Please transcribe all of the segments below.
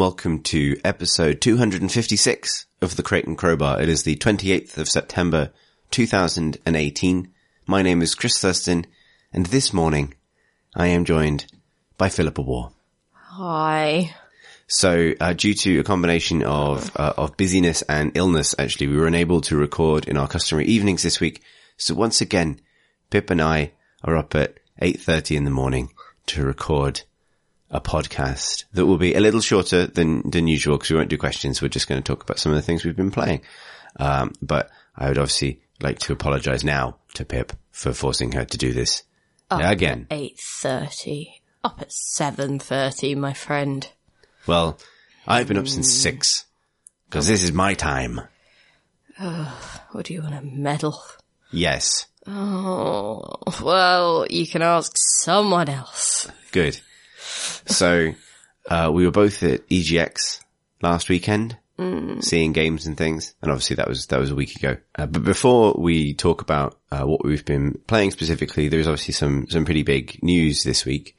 Welcome to episode 256 of the Crate and Crowbar. It is the 28th of September 2018. My name is Chris Thurston and this morning I am joined by Philippa Warr. Hi. So, uh, due to a combination of uh, of busyness and illness, actually, we were unable to record in our customary evenings this week. So once again, Pip and I are up at eight thirty in the morning to record a podcast that will be a little shorter than than usual because we won't do questions. We're just going to talk about some of the things we've been playing. Um, but I would obviously like to apologise now to Pip for forcing her to do this again. Eight thirty. Up at seven thirty, my friend. Well, I've been up since six because this is my time. Oh, What do you want to medal? Yes. Oh, well, you can ask someone else. Good. So, uh, we were both at EGX last weekend, seeing games and things, and obviously that was that was a week ago. Uh, but before we talk about uh, what we've been playing specifically, there's obviously some some pretty big news this week,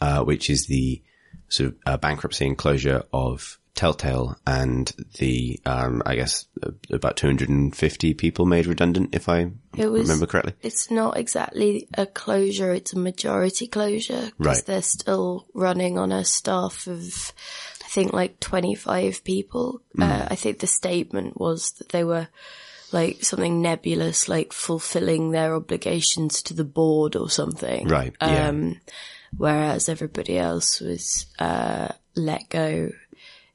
uh, which is the sort of uh, bankruptcy and closure of Telltale and the um, I guess uh, about 250 people made redundant, if I It was- remember correctly. It's not exactly a closure, it's a majority closure. Because Right. they're still running on a staff of, I think, like 25 people. Hmm. Uh, I think the statement was that they were like something nebulous, like fulfilling their obligations to the board or something. Right. Yeah. Um, whereas everybody else was uh, let go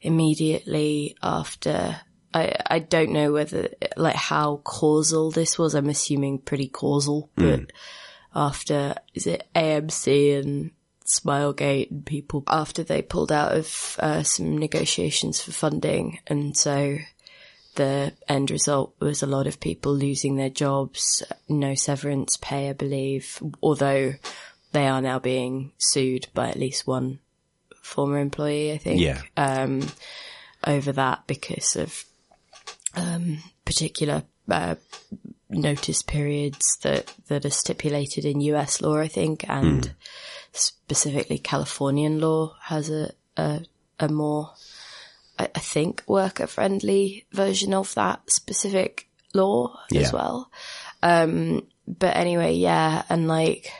immediately after. I I don't know whether like how causal this was. I'm assuming pretty causal, but after is it AMC and Smilegate and people after they pulled out of uh, some negotiations for funding, and so the end result was a lot of people losing their jobs, no severance pay, I believe, although they are now being sued by at least one former employee, I think, yeah. um, over that because of um, particular uh, notice periods that, that are stipulated in US law, I think, and specifically Californian law has a, a, a more I I think worker friendly version of that specific law Yeah. as well. Um, but anyway, yeah, and like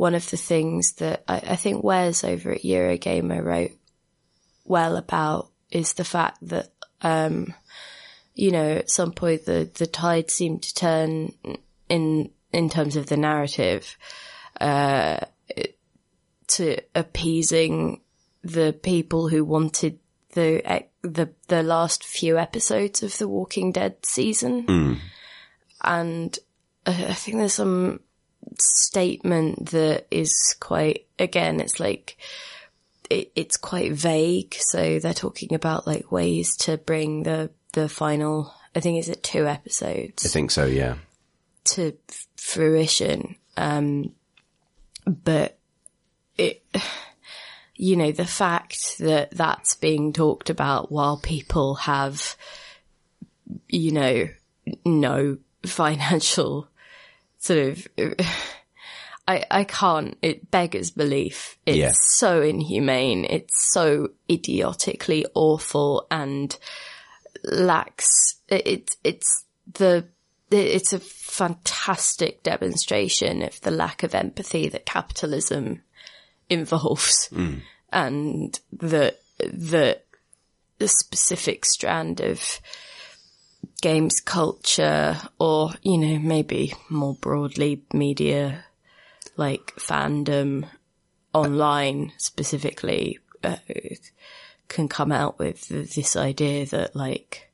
one of the things that I, I think Wes over at Eurogamer wrote well about is the fact that, um, you know, at some point the, the tide seemed to turn in, in terms of the narrative, uh, to appeasing the people who wanted the the the last few episodes of the Walking Dead season, and I I think there's some statement that is quite again, it's like it, it's quite vague. So they're talking about like ways to bring the the final. I think is it two episodes I think so. Yeah. to fruition. Um, but it, you know, the fact that that's being talked about while people have, you know, no financial sort of, I, I can't, it beggars belief. It's Yeah. so inhumane. It's so idiotically awful and lacks, it, it's, it's the, it's a fantastic demonstration of the lack of empathy that capitalism involves hmm. and the, the, the specific strand of games culture or, you know, maybe more broadly media like fandom online specifically uh, can come out with this idea that like,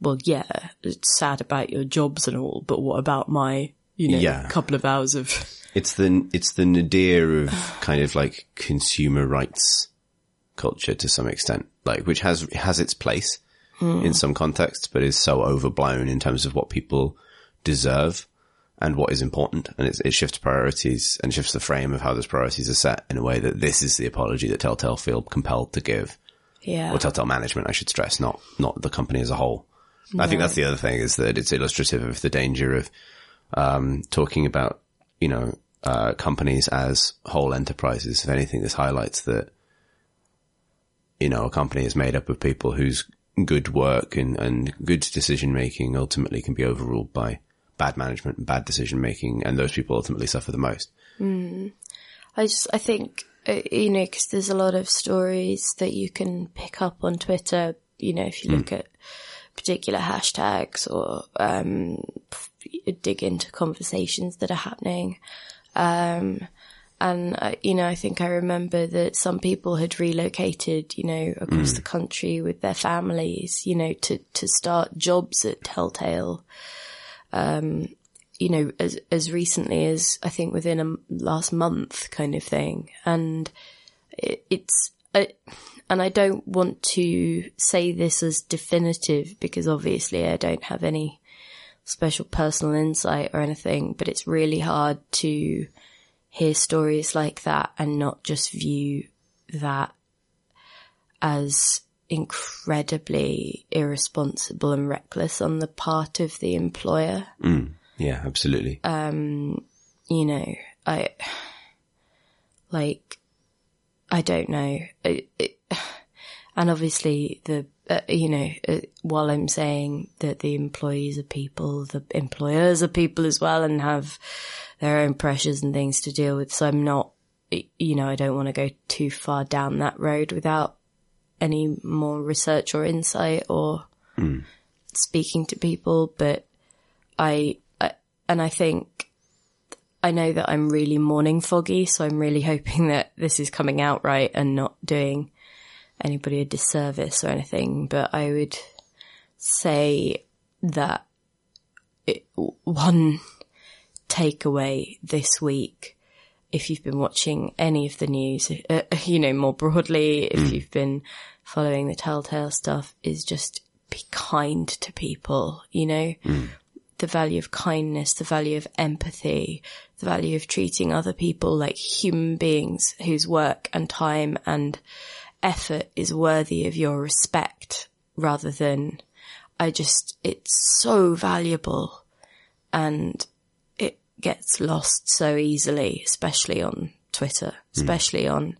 well, yeah, it's sad about your jobs and all, but what about my, you know, Yeah. couple of hours of, It's the it's the nadir of kind of like consumer rights culture to some extent, like which has has its place in some contexts, but is so overblown in terms of what people deserve and what is important, and it, it shifts priorities and shifts the frame of how those priorities are set in a way that this is the apology that Telltale feel compelled to give, yeah, or Telltale management, I should stress, not not the company as a whole. I think that's the other thing is that it's illustrative of the danger of um, talking about, you know, uh, companies as whole enterprises. If anything, this highlights that you know, a company is made up of people whose good work and, and good decision making ultimately can be overruled by bad management and bad decision making. And those people ultimately suffer the most. I just, I think, uh, you know, cause there's a lot of stories that you can pick up on Twitter, you know, if you look at particular hashtags or, um, dig into conversations that are happening. Um, and, uh, you know, I think I remember that some people had relocated, you know, across the country with their families, you know, to, to start jobs at Telltale Um, you know, as as recently as I think within a last month, kind of thing. And it, it's, uh, and I don't want to say this as definitive because obviously I don't have any special personal insight or anything, but it's really hard to hear stories like that and not just view that as incredibly irresponsible and reckless on the part of the employer Yeah, absolutely. Um, you know, I, like, I don't know. It, it, and obviously the, uh, you know, uh, while I'm saying that the employees are people, the employers are people as well and have their own pressures and things to deal with. So I'm not, you know, I don't want to go too far down that road without any more research or insight or speaking to people, but I, I, and I think I know that I'm really morning foggy, so I'm really hoping that this is coming out right and not doing anybody a disservice or anything. But I would say that it, one takeaway this week, if you've been watching any of the news, uh, you know, more broadly, if you've been following the Telltale stuff, is just be kind to people, you know? The value of kindness, the value of empathy, the value of treating other people like human beings whose work and time and effort is worthy of your respect rather than I just, it's so valuable and it gets lost so easily, especially on Twitter, hmm. especially on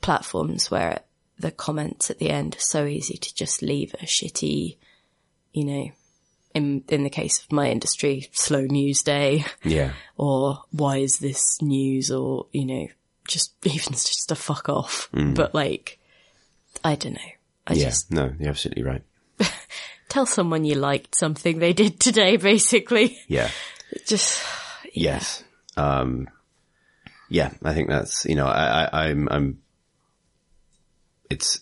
platforms where the comments at the end are so easy to just leave a shitty, you know, in, in the case of my industry, slow news day. Yeah. or why is this news? Or, you know, just even just a fuck off. But like, I don't know. I Yeah. just No, you're absolutely right. tell someone you liked something they did today, basically. Yeah. Just, Yes. Um, yeah, I think that's, you know, I, I, I'm, I'm, it's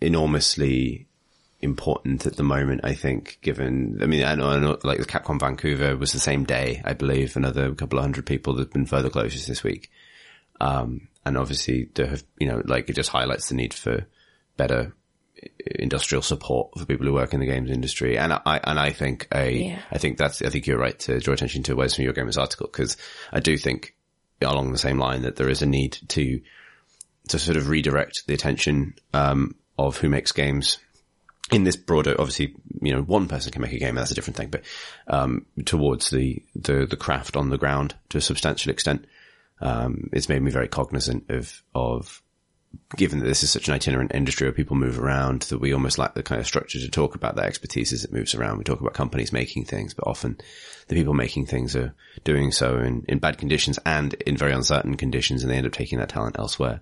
enormously important at the moment, I think, given, I mean, I know, I know like the Capcom Vancouver was the same day, I believe, another couple of hundred people, there's been further closures this week. Um, and obviously there have, you know, like it just highlights the need for better industrial support for people who work in the games industry. And I, and I think a, Yeah. I think that's, I think you're right to draw attention to Wes from Eurogamer's article because I do think along the same line that there is a need to, to sort of redirect the attention, um, of who makes games in this broader, obviously, you know, one person can make a game, and that's a different thing, but, um, towards the, the, the craft on the ground to a substantial extent. Um, it's made me very cognizant of, of given that this is such an itinerant industry where people move around, that we almost lack the kind of structure to talk about that expertise as it moves around. We talk about companies making things, but often the people making things are doing so in, in bad conditions and in very uncertain conditions, and they end up taking that talent elsewhere.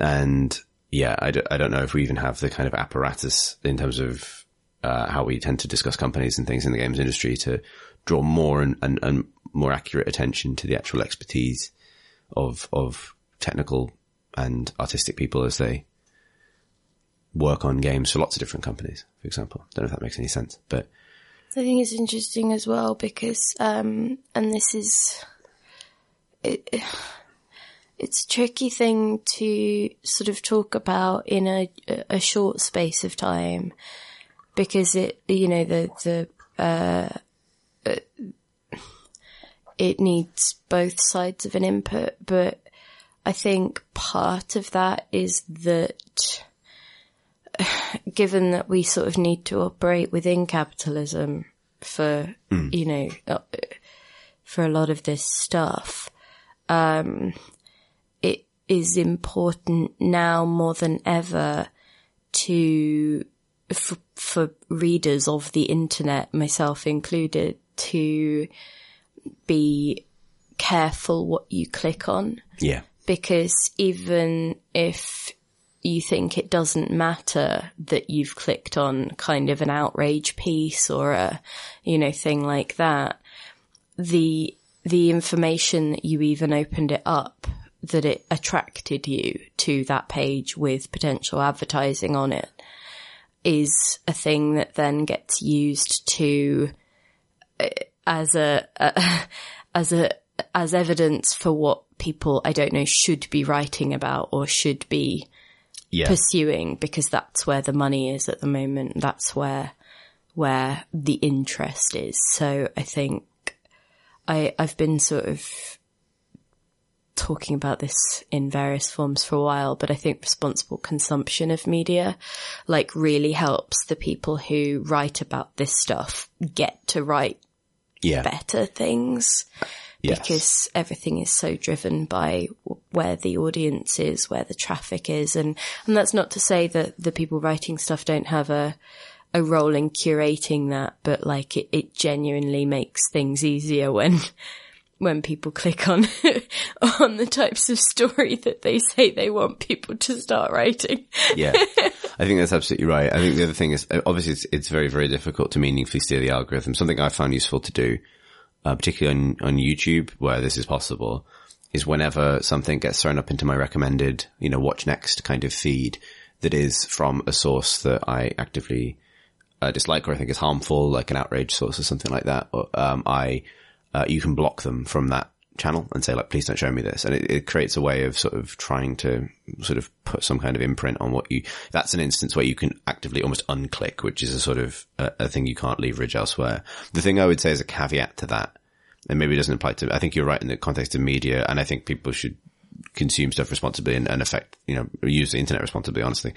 And yeah, I don't, don't know if we even have the kind of apparatus in terms of uh, how we tend to discuss companies and things in the games industry to draw more and, and, and more accurate attention to the actual expertise of of technical and artistic people as they work on games for lots of different companies, for example. Don't know if that makes any sense, but I think it's interesting as well because, um, and this is, it, it's a tricky thing to sort of talk about in a, a short space of time because it, you know, the, the, uh, it needs both sides of an input, but I think part of that is that given that we sort of need to operate within capitalism for, you know, uh, for a lot of this stuff, um, it, is important now more than ever to, for, for readers of the internet, myself included, to be careful what you click on Yeah. because even if you think it doesn't matter that you've clicked on kind of an outrage piece or a, you know, thing like that, the, the information that you even opened it up, that it attracted you to that page with potential advertising on it is a thing that then gets used to uh, as a, a as a as evidence for what people I don't know should be writing about or should be Yeah. pursuing because that's where the money is at the moment. That's where where the interest is. So I think I I've been sort of talking about this in various forms for a while, but I think responsible consumption of media like really helps the people who write about this stuff get to write yeah. better things Yes. because everything is so driven by where the audience is, where the traffic is. And, and that's not to say that the people writing stuff don't have a, a role in curating that, but like it, it genuinely makes things easier when, when people click on, on the types of story that they say they want people to start writing. yeah. I think that's absolutely right. I think the other thing is, uh, obviously it's, it's very, very difficult to meaningfully steer the algorithm. Something I found useful to do, uh, particularly on, on YouTube where this is possible, is whenever something gets thrown up into my recommended, you know, watch next kind of feed that is from a source that I actively uh, dislike or I think is harmful, like an outrage source or something like that, or, um, I, uh, you can block them from that channel and say like, please don't show me this. And it, it creates a way of sort of trying to sort of put some kind of imprint on what you, that's an instance where you can actively almost unclick, which is a sort of a, a thing you can't leverage elsewhere. The thing I would say is a caveat to that, and maybe it doesn't apply to, I think you're right in the context of media and I think people should consume stuff responsibly and, and affect, you know, use the internet responsibly, honestly.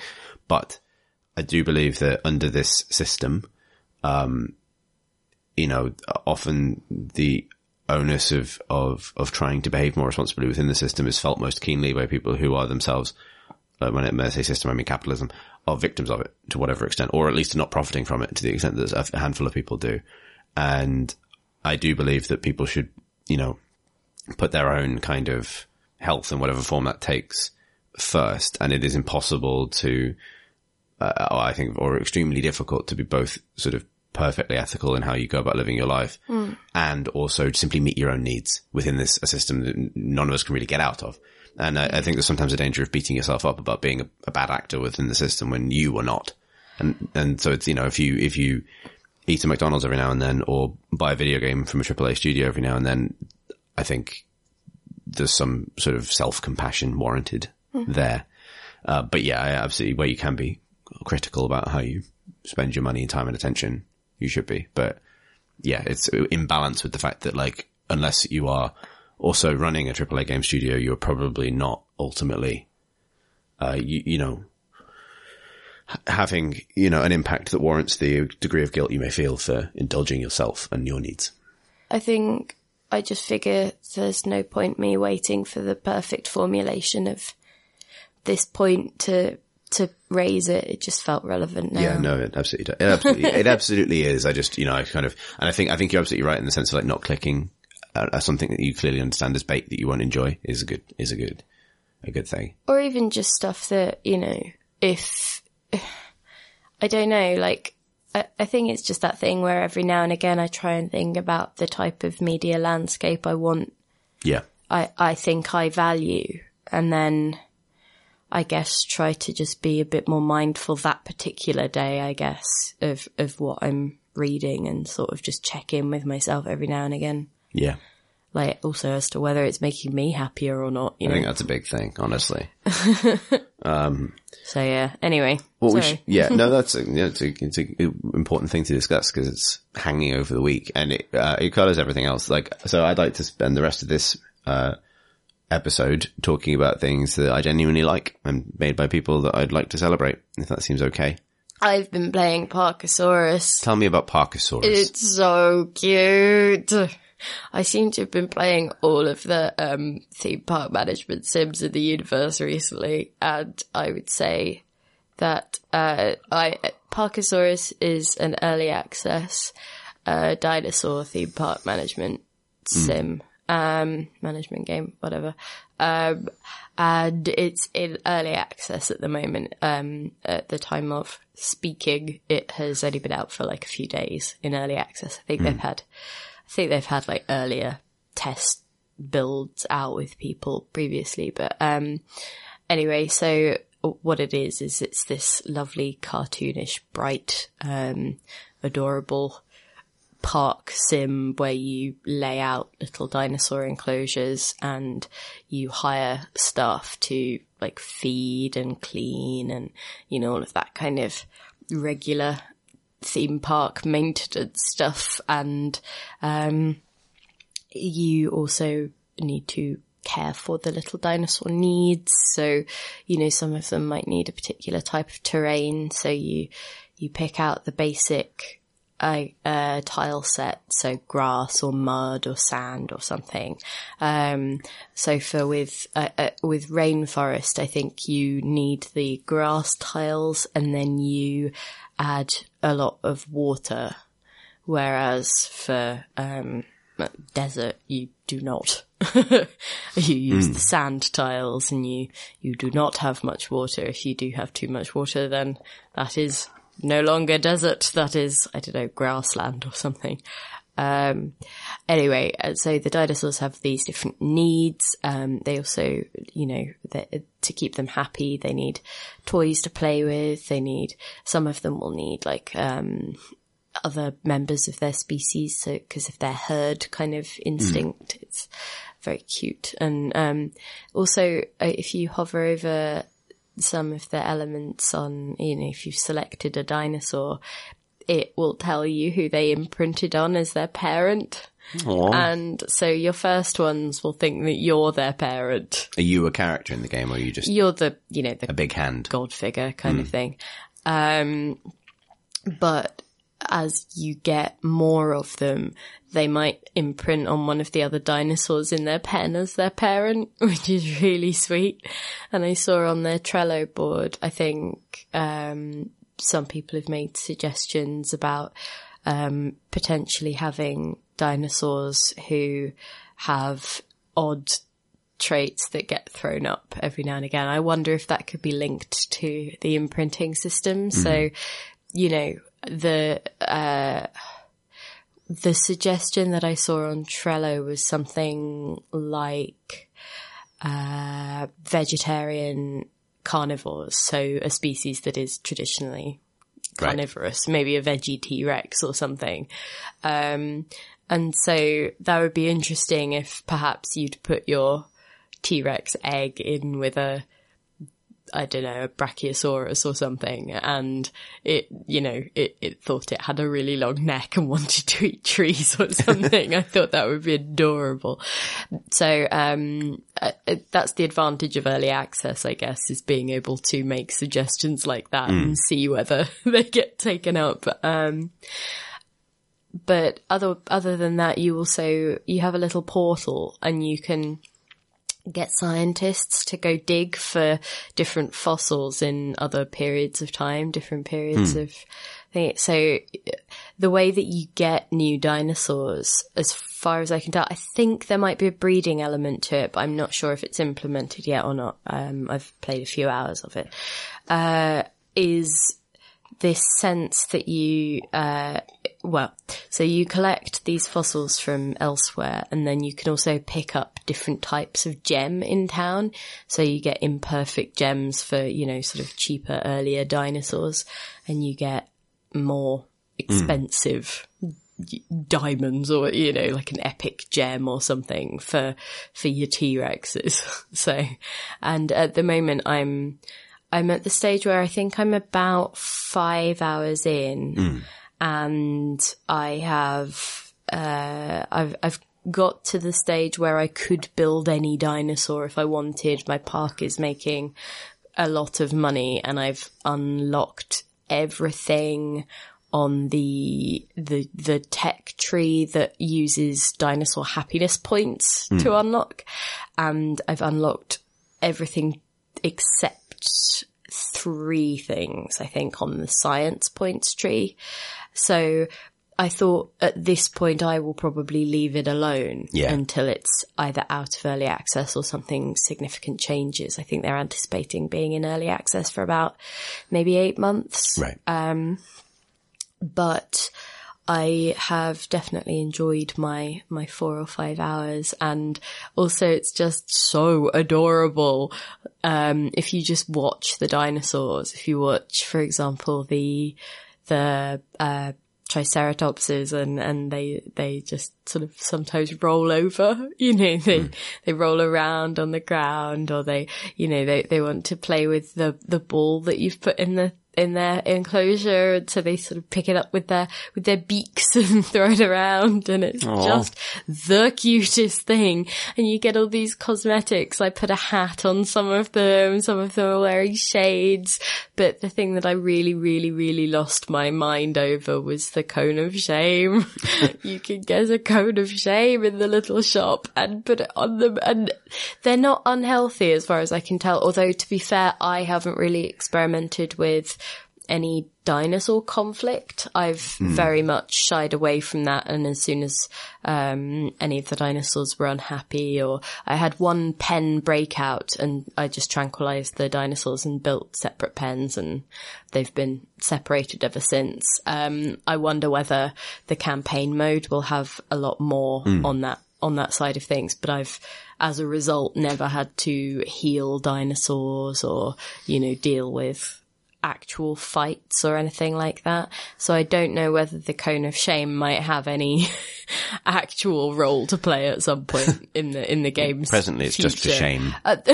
But I do believe that under this system, um, you know, often the onus of, of, of trying to behave more responsibly within the system is felt most keenly by people who are themselves, uh, when I say system, I mean capitalism, are victims of it to whatever extent, or at least not profiting from it to the extent that a handful of people do. And I do believe that people should, you know, put their own kind of health in whatever form that takes first. And it is impossible to, uh, I think, or extremely difficult to be both sort of perfectly ethical in how you go about living your life and also simply meet your own needs within this a system that none of us can really get out of. And I, I think there's sometimes a danger of beating yourself up about being a, a bad actor within the system when you are not. And, and so it's, you know, if you, if you eat a McDonald's every now and then or buy a video game from a AAA studio every now and then, I think there's some sort of self-compassion warranted there. Uh, but yeah, I absolutely, where you can be critical about how you spend your money, time and attention, you should be. But yeah, it's in balance with the fact that like, unless you are also running a AAA game studio, you're probably not ultimately, uh, you, you know, having, you know, an impact that warrants the degree of guilt you may feel for indulging yourself and your needs. I think I just figure there's no point me waiting for the perfect formulation of this point to to raise it. It just felt relevant now. Yeah, no, it absolutely, it absolutely, it absolutely is. I just, you know, I kind of, and I think, I think you're absolutely right in the sense of like not clicking uh, something that you clearly understand as bait that you won't enjoy is a good, is a good, a good thing. Or even just stuff that, you know, if I don't know, like I, I think it's just that thing where every now and again I try and think about the type of media landscape I want Yeah. I, I think I value and then I guess try to just be a bit more mindful that particular day, I guess, of, of what I'm reading and sort of just check in with myself every now and again. Yeah. Like also as to whether it's making me happier or not, you I know. think that's a big thing, honestly. um, So yeah, anyway. Well, we sh- yeah, no, that's a, yeah, it's a, it's a important thing to discuss because it's hanging over the week and it, uh, it colors everything else. Like, so I'd like to spend the rest of this, uh, episode talking about things that I genuinely like and made by people that I'd like to celebrate, if that seems okay. I've been playing Parkasaurus. Tell me about Parkasaurus. It's so cute. I seem to have been playing all of the um, theme park management sims in the universe recently, and I would say that uh, I Parkasaurus is an early access uh, dinosaur theme park management sim um, management game, whatever. Um, and it's in early access at the moment. Um, at the time of speaking, it has only been out for like a few days in early access. I think they've had, I think they've had like earlier test builds out with people previously, but, um, anyway, so what it is, is it's this lovely cartoonish, bright, um, adorable, park sim where you lay out little dinosaur enclosures and you hire staff to like feed and clean and, you know, all of that kind of regular theme park maintenance stuff. And, um, you also need to care for the little dinosaur needs. So, you know, some of them might need a particular type of terrain. So you, you pick out the basic a, a, tile set, so grass or mud or sand or something. Um, so for with uh, uh, with rainforest, I think you need the grass tiles, and then you add a lot of water. Whereas for um, desert, you do not. you use mm. the sand tiles, and you you do not have much water. If you do have too much water, then that is no longer desert. That is, I don't know, grassland or something. Um, anyway, uh, so the dinosaurs have these different needs. Um, they also, you know, to keep them happy, they need toys to play with. They need, some of them will need like, um, other members of their species. So, cause of their herd kind of instinct, mm. it's very cute. And, um, also uh, if you hover over some of the elements on, you know, if you've selected a dinosaur, it will tell you who they imprinted on as their parent. Aww. And so your first ones will think that you're their parent. Are you a character in the game or are you just You're the you know, the a big hand. God figure kind mm. of thing. Um but as you get more of them, they might imprint on one of the other dinosaurs in their pen as their parent, which is really sweet. And I saw on their Trello board, I think, um, some people have made suggestions about, um, potentially having dinosaurs who have odd traits that get thrown up every now and again. I wonder if that could be linked to the imprinting system. Mm. So, you know, the, uh, the suggestion that I saw on Trello was something like uh, vegetarian carnivores, so a species that is traditionally carnivorous, right. maybe a veggie T-Rex or something. Um, and so that would be interesting if perhaps you'd put your T-Rex egg in with a I don't know, a brachiosaurus or something. And it, you know, it, it thought it had a really long neck and wanted to eat trees or something. I thought that would be adorable. So, um, uh, that's the advantage of early access, I guess, is being able to make suggestions like that mm. and see whether they get taken up. Um, but other, other than that, you also, you have a little portal and you can, get scientists to go dig for different fossils in other periods of time, different periods mm. of things. So the way that you get new dinosaurs, as far as I can tell, I think there might be a breeding element to it, but I'm not sure if it's implemented yet or not. Um, I've played a few hours of it. Uh, is this sense that you, uh, well, so you collect these fossils from elsewhere and then you can also pick up different types of gem in town. So you get imperfect gems for, you know, sort of cheaper, earlier dinosaurs and you get more expensive mm. diamonds or, you know, like an epic gem or something for, for your T-Rexes. so, and at the moment I'm, I'm at the stage where I think I'm about five hours in mm. and I have, uh, I've, I've got to the stage where I could build any dinosaur if I wanted. My park is making a lot of money and I've unlocked everything on the the the tech tree that uses dinosaur happiness points hmm. to unlock, and I've unlocked everything except three things. I think on the science points tree. So I thought at this point I will probably leave it alone Yeah. until it's either out of early access or something significant changes. I think they're anticipating being in early access for about maybe eight months Right. Um, but I have definitely enjoyed my my four or five hours, and also it's just so adorable. Um, if you just watch the dinosaurs, if you watch, for example, the the uh, triceratopses, and and they they just sort of sometimes roll over, you know, they hmm. they roll around on the ground, or they you know they they want to play with the the ball that you've put in the in their enclosure, so they sort of pick it up with their with their beaks and throw it around, and it's just the cutest thing. And you get all these cosmetics. I put a hat on some of them, some of them are wearing shades. But the thing that I really, really, really lost my mind over was the cone of shame. you can get a cone of shame in the little shop and put it on them, and they're not unhealthy as far as I can tell. Although to be fair, I haven't really experimented with any dinosaur conflict. I've very much shied away from that. And as soon as, um, any of the dinosaurs were unhappy or I had one pen breakout and I just tranquilized the dinosaurs and built separate pens and they've been separated ever since. Um, I wonder whether the campaign mode will have a lot more on that on that side of things, but I've, as a result, never had to heal dinosaurs or, you know, deal with actual fights or anything like that. So I don't know whether the cone of shame might have any actual role to play at some point in the in the game's Presently, it's just a shame. At the,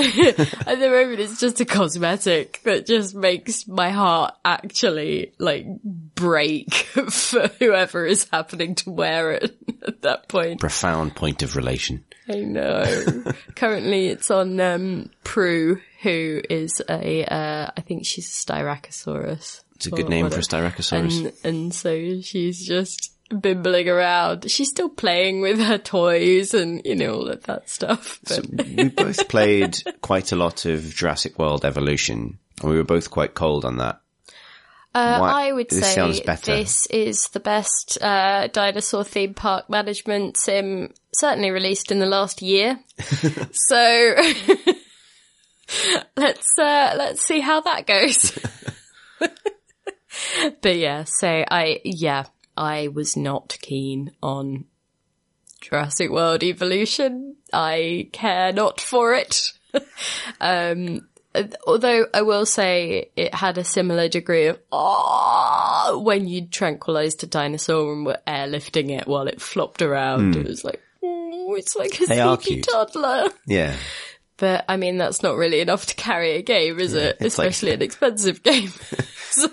at the moment, it's just a cosmetic that just makes my heart actually like break for whoever is happening to wear it at that point. Profound point of relation. I know. Currently, it's on um, Prue, who is a, uh, I think she's a Styracosaurus. It's a good name for a. Styracosaurus. And, and so she's just bimbling around. She's still playing with her toys and, you know, all of that stuff. But we both played quite a lot of Jurassic World Evolution, and we were both quite cold on that. Uh, I would this say this is the best uh, dinosaur theme park management sim certainly released in the last year. so let's uh, let's see how that goes. but yeah, so I yeah I was not keen on Jurassic World Evolution. I care not for it. um, although I will say it had a similar degree of ah when you tranquilized a dinosaur and were airlifting it while it flopped around. It was like, oh, it's like a They sleepy toddler. Yeah. But I mean, that's not really enough to carry a game, is it? it's like- Especially an expensive game. so,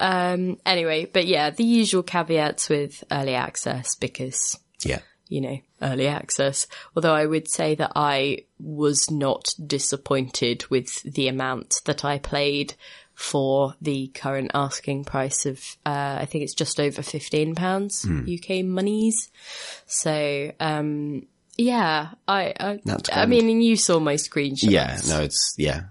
um, anyway, but yeah, the usual caveats with early access because Yeah. you know, early access. Although I would say that I was not disappointed with the amount that I played for the current asking price of, uh, I think it's just over £15 UK monies. So, um, yeah, I, I, That's I grand. mean, and you saw my screenshots. Yeah. No, it's, yeah.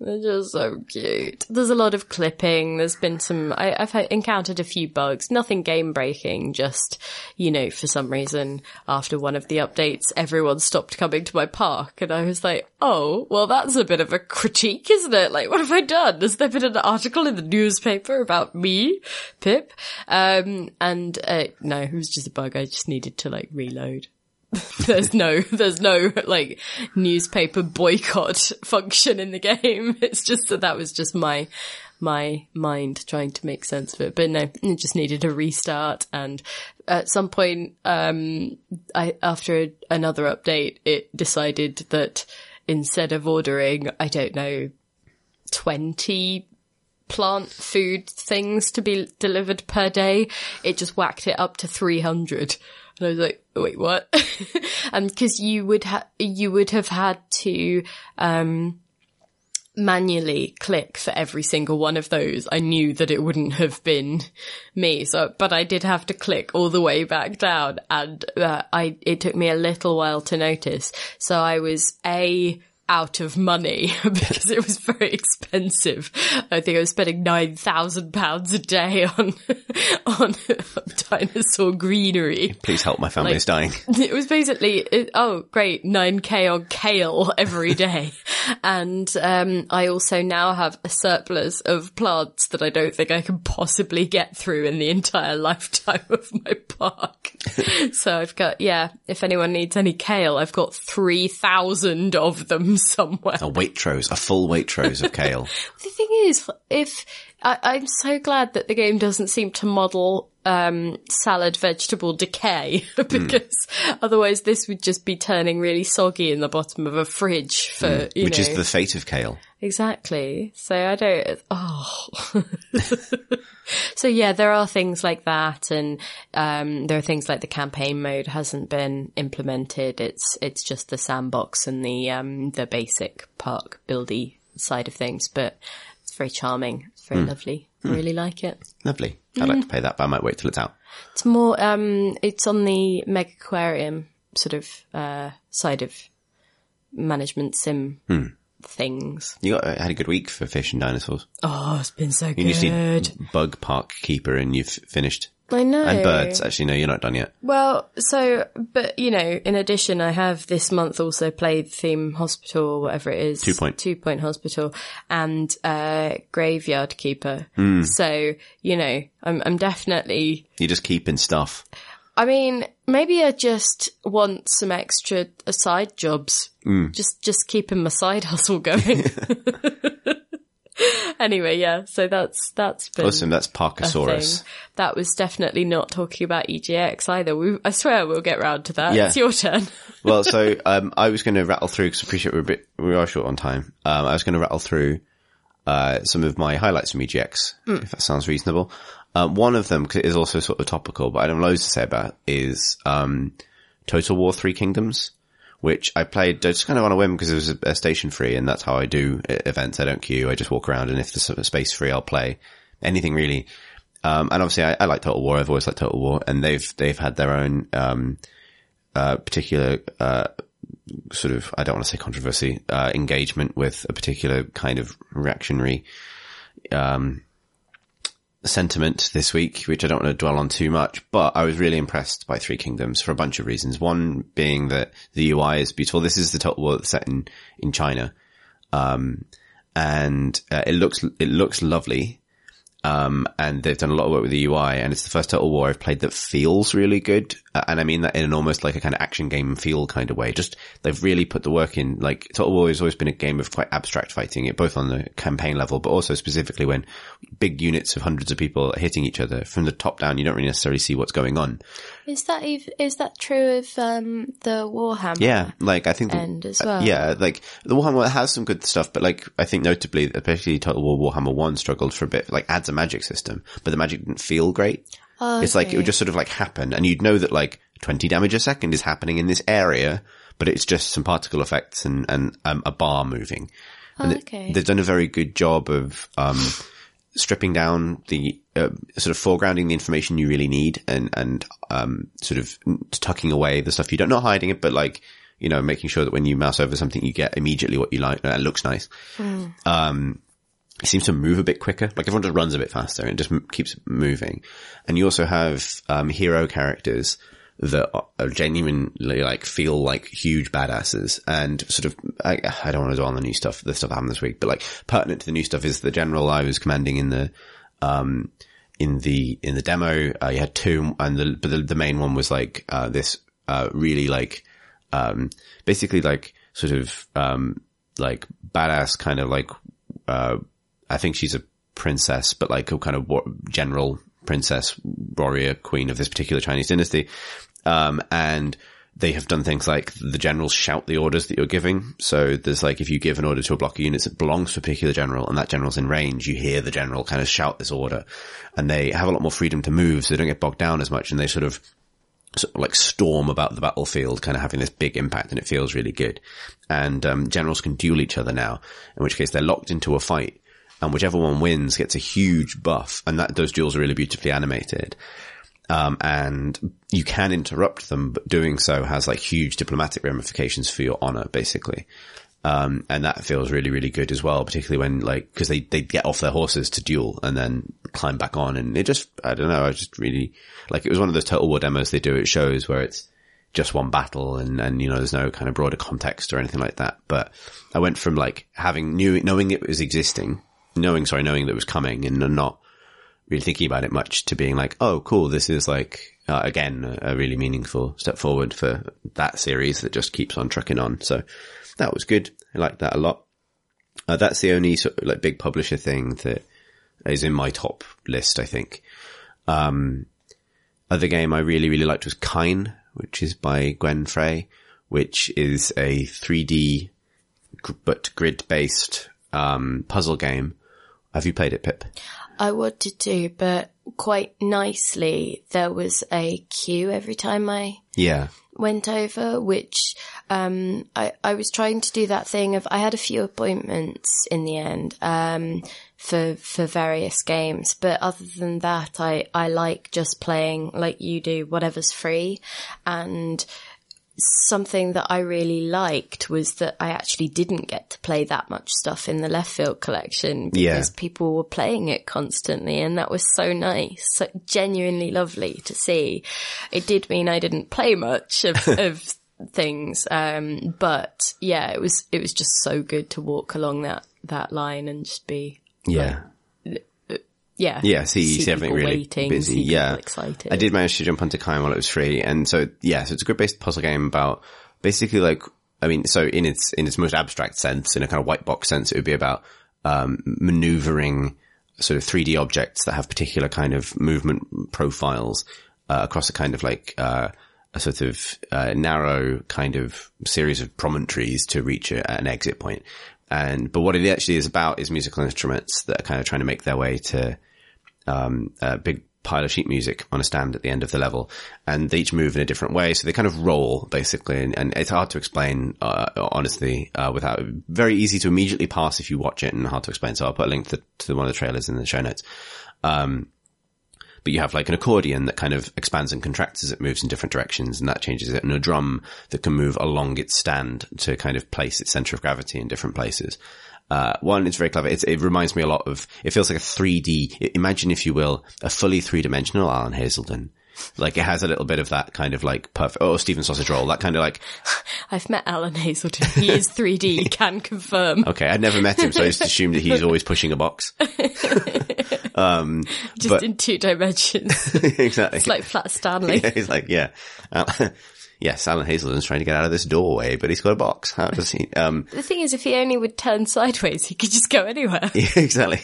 They're just so cute. There's a lot of clipping. There's been some, I, I've had, encountered a few bugs, nothing game breaking, just, you know, for some reason, after one of the updates, everyone stopped coming to my park and I was like, oh, well, that's a bit of a critique, isn't it? Like, what have I done? Has there been an article in the newspaper about me, Pip? Um, and, uh, no, it was just a bug. I just needed to like reload there's no there's no like newspaper boycott function in the game. It's just that that was just my my mind trying to make sense of it. But no, it just needed a restart. And at some point, um, I after another update, it decided that instead of ordering, I don't know, twenty plant food things to be delivered per day, it just whacked it up to 300. And I was like, wait, what? and cause you would ha- you would have had to, um, manually click for every single one of those, I knew that it wouldn't have been me. So, but I did have to click all the way back down and uh, I, it took me a little while to notice. So I was a, out of money because it was very expensive. I think I was spending nine thousand pounds a day on on dinosaur greenery. Please help, my family's Like- dying. It was basically it, oh great nine k on kale every day, and um, I also now have a surplus of plants that I don't think I can possibly get through in the entire lifetime of my park. so I've got yeah. If anyone needs any kale, I've got three thousand of them somewhere. A Waitrose, a full Waitrose of kale. The thing is, if I, I'm so glad that the game doesn't seem to model um, salad vegetable decay because otherwise this would just be turning really soggy in the bottom of a fridge for you which know is the fate of kale. exactly. So I don't. Oh. so yeah, there are things like that, and um, there are things like the campaign mode hasn't been implemented. It's it's just the sandbox and the um, the basic park buildy side of things, but it's very charming. It's very lovely. I really like it. Lovely. I'd like to play that, but I might wait till it's out. It's more. Um, it's on the Mega Aquarium sort of uh, side of management sim things. You got, had a good week for fish and dinosaurs. Oh, it's been so You just good. need bug park keeper and you've finished. I know. And birds. Actually, no, you're not done yet. Well, so, but you know, in addition, I have this month also played Theme Hospital, or whatever it is. Two Point. Two Point Hospital and, uh, Graveyard Keeper. Hmm. So, you know, I'm, I'm definitely, You're just keeping stuff. I mean, maybe I just want some extra side jobs. Hmm. Just, just keeping my side hustle going. anyway, yeah, so that's, that's been. Awesome. That's Parkasaurus. That was definitely not talking about EGX either. We, I swear we'll get round to that. Yeah. It's your turn. well, so um, I was going to rattle through because I appreciate we're a bit we are short on time. Um, I was going to rattle through uh, some of my highlights from EGX, if that sounds reasonable. Um, one of them 'cause it is also sort of topical, but I don't have loads to say about. Is um, Total War Three Kingdoms, which I played just kind of on a whim because it was a, station free, and that's how I do events. I don't queue; I just walk around, and if there's space free, I'll play anything really. Um, and obviously, I, I like Total War. I've always liked Total War, and they've they've had their own um, uh, particular uh, sort of I don't want to say controversy uh, engagement with a particular kind of reactionary um, sentiment this week, which I don't want to dwell on too much. But I was really impressed by Three Kingdoms for a bunch of reasons. One being that the UI is beautiful. This is the Total that's set in in China, um, and uh, it looks it looks lovely. Um, and they've done a lot of work with the UI and it's the first Total War I've played that feels really good. Uh, and I mean that in an almost like a kind of action game feel kind of way. Just, they've really put the work in. Like, Total War has always been a game of quite abstract fighting, it both on the campaign level, but also specifically when big units of hundreds of people are hitting each other from the top down, you don't really necessarily see what's going on. Is that is that true of um, the Warhammer? Yeah, like I think the, End as uh, well. yeah, like the Warhammer has some good stuff, but like I think notably, especially Total War Warhammer One struggled for a bit. Like adds a magic system, but the magic didn't feel great. Oh, It's like it would just sort of like happen, and you'd know that like twenty damage a second is happening in this area, but it's just some particle effects and and um, a bar moving. And Oh, it- okay. they've done a very good job of um, stripping down the uh, sort of foregrounding the information you really need and and um, sort of tucking away the stuff you don't, not hiding it, but like you know making sure that when you mouse over something, you get immediately what you like. and It looks nice. Um, it seems to move a bit quicker. Like everyone just runs a bit faster and it just m- keeps moving. And you also have um, hero characters that are- genuinely like feel like huge badasses and sort of I, I don't want to dwell on the new stuff, the stuff happened this week, but like pertinent to the new stuff is the general I was commanding in the um in the in the demo. Uh, you had two, and the but the, the main one was like uh, this uh, really like um basically like sort of um like badass kind of like uh I think she's a princess, but like a kind of war- general princess, warrior, queen of this particular Chinese dynasty. Um, and they have done things like the generals shout the orders that you're giving. So there's like, if you give an order to a block of units that belongs to a particular general and that general's in range, you hear the general kind of shout this order and they have a lot more freedom to move. So they don't get bogged down as much and they sort of sort of like storm about the battlefield, kind of having this big impact, and it feels really good. And um, generals can duel each other now, in which case they're locked into a fight, and whichever one wins gets a huge buff, and that those duels are really beautifully animated. Um, and you can interrupt them, but doing so has like huge diplomatic ramifications for your honor, basically. Um, and that feels really, really good as well, particularly when like, cause they, they get off their horses to duel and then climb back on. And it just, I don't know, I just really, like it was one of those total war demos they do at shows where it's just one battle and, and, you know, there's no kind of broader context or anything like that. But I went from like having new, knowing it was existing, knowing, sorry, knowing that it was coming and not really thinking about it much to being like, oh, cool, this is like, uh, again, a, really meaningful step forward for that series that just keeps on trucking on. So, that was good. I liked that a lot. Uh, that's the only sort of like big publisher thing that is in my top list, I think. Um, other game I really, really liked was Kine, which is by Gwen Frey, which is a 3D but grid based, um, puzzle game. Have you played it, Pip? I wanted to, but quite nicely, there was a queue every time I Yeah. went over, which um, I, I was trying to do that thing of I had a few appointments in the end um, for for various games, but other than that, I I like just playing like you do, whatever's free, and something that I really liked was that I actually didn't get to play that much stuff in the left field collection because Yeah. people were playing it constantly and that was so nice, so genuinely lovely to see. It did mean I didn't play much of, of things. Um, but yeah, it was, it was just so good to walk along that, that line and just be, Yeah. Yeah. Yeah, see, see everything really waiting, busy. Yeah, excited. I did manage to jump onto Kine while it was free, and so yeah, so it's a grid-based puzzle game about basically like I mean, so in its in its most abstract sense, in a kind of white box sense, it would be about um, maneuvering sort of 3D objects that have particular kind of movement profiles uh, across a kind of like uh, a sort of uh, narrow kind of series of promontories to reach a, an exit point. And but what it actually is about is musical instruments that are kind of trying to make their way to um, a big pile of sheet music on a stand at the end of the level, and they each move in a different way. So they kind of roll basically, and, and it's hard to explain uh, honestly uh, without very easy to immediately pass if you watch it, and hard to explain. So I'll put a link to, to one of the trailers in the show notes. Um, but you have like an accordion that kind of expands and contracts as it moves in different directions, and that changes it, and a drum that can move along its stand to kind of place its center of gravity in different places. Uh, one, it's very clever. It's, it reminds me a lot of, it feels like a 3D, imagine if you will, a fully three-dimensional Alan Hazelden. Like it has a little bit of that kind of like perfect, oh, Stephen's Sausage Roll, that kind of like, I've met Alan Hazelden. He is 3D, can confirm. okay, I'd never met him, so I just assumed that he's always pushing a box. um, Just but- in two dimensions. exactly. It's like Flat Stanley. Yeah, he's like, yeah. Uh, yes, Alan Hazelden's trying to get out of this doorway, but he's got a box. How does he? Um, The thing is, if he only would turn sideways, he could just go anywhere. yeah, exactly.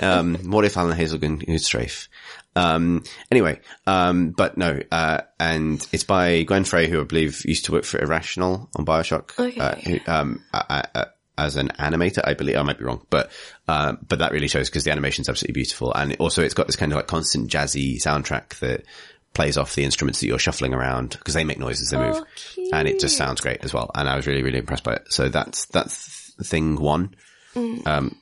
Um, what if Alan Hazelden could strafe? Um, anyway, um, but no, uh, and it's by Gwen Frey, who I believe used to work for Irrational on Bioshock. Okay. Uh, who, um, uh, uh, as an animator, I believe, I might be wrong, but, uh, but that really shows because the animation is absolutely beautiful. And also it's got this kind of like constant jazzy soundtrack that plays off the instruments that you're shuffling around because they make noise as they move. Oh, And it just sounds great as well. And I was really, really impressed by it. So that's, that's thing one. Um,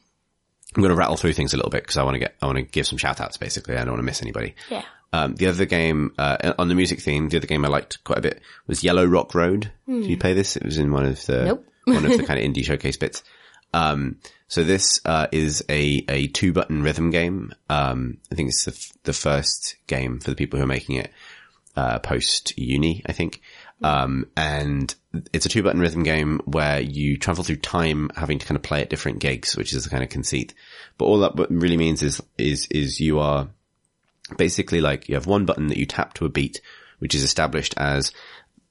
I'm going to rattle through things a little bit because I want to get, I want to give some shout outs basically. I don't want to miss anybody. Yeah. Um, the other game, uh, on the music theme, the other game I liked quite a bit was Yellow Rock Road. Did you play this? It was in one of the, Nope. one of the kind of indie showcase bits. Um, so this, uh, is a, a two button rhythm game. Um, I think it's the, f- the first game for the people who are making it, uh, post uni, I think. Um, and it's a two button rhythm game where you travel through time having to kind of play at different gigs, which is the kind of conceit. But all that really means is, is, is you are, basically like you have one button that you tap to a beat, which is established as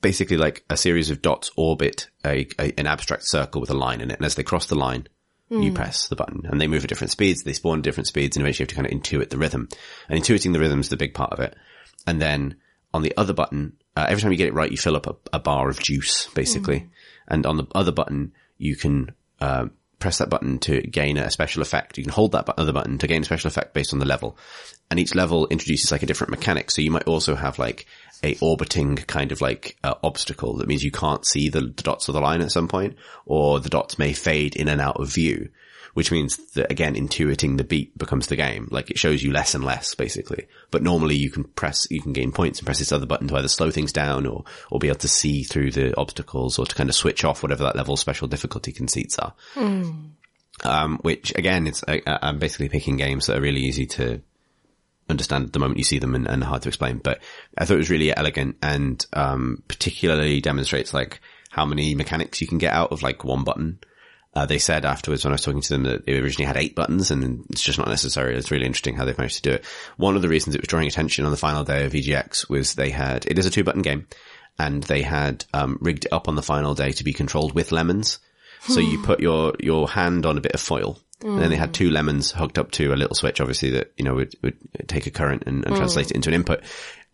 basically like a series of dots orbit a, a an abstract circle with a line in it. And as they cross the line, you press the button and they move at different speeds. They spawn at different speeds and eventually you have to kind of intuit the rhythm and intuiting the rhythm is the big part of it. And then on the other button, uh, every time you get it right, you fill up a, a bar of juice basically. And on the other button, you can, uh, press that button to gain a special effect. You can hold that other button to gain a special effect based on the level. And each level introduces like a different mechanic. So you might also have like a orbiting kind of like uh, obstacle. That means you can't see the, the dots of the line at some point, or the dots may fade in and out of view, which means that again, intuiting the beat becomes the game. Like it shows you less and less basically. But normally you can press, you can gain points and press this other button to either slow things down or, or be able to see through the obstacles or to kind of switch off whatever that level special difficulty conceits are. Um, which again, it's, I, I'm basically picking games that are really easy to understand at the moment you see them and, and hard to explain. But I thought it was really elegant and, um, particularly demonstrates like how many mechanics you can get out of like one button. Uh, they said afterwards when I was talking to them that it originally had eight buttons and it's just not necessary. It's really interesting how they've managed to do it. One of the reasons it was drawing attention on the final day of EGX was they had, it is a two button game and they had, um, rigged it up on the final day to be controlled with lemons. So you put your, your hand on a bit of foil and then they had two lemons hooked up to a little switch, obviously that, you know, would, would take a current and, and translate it into an input.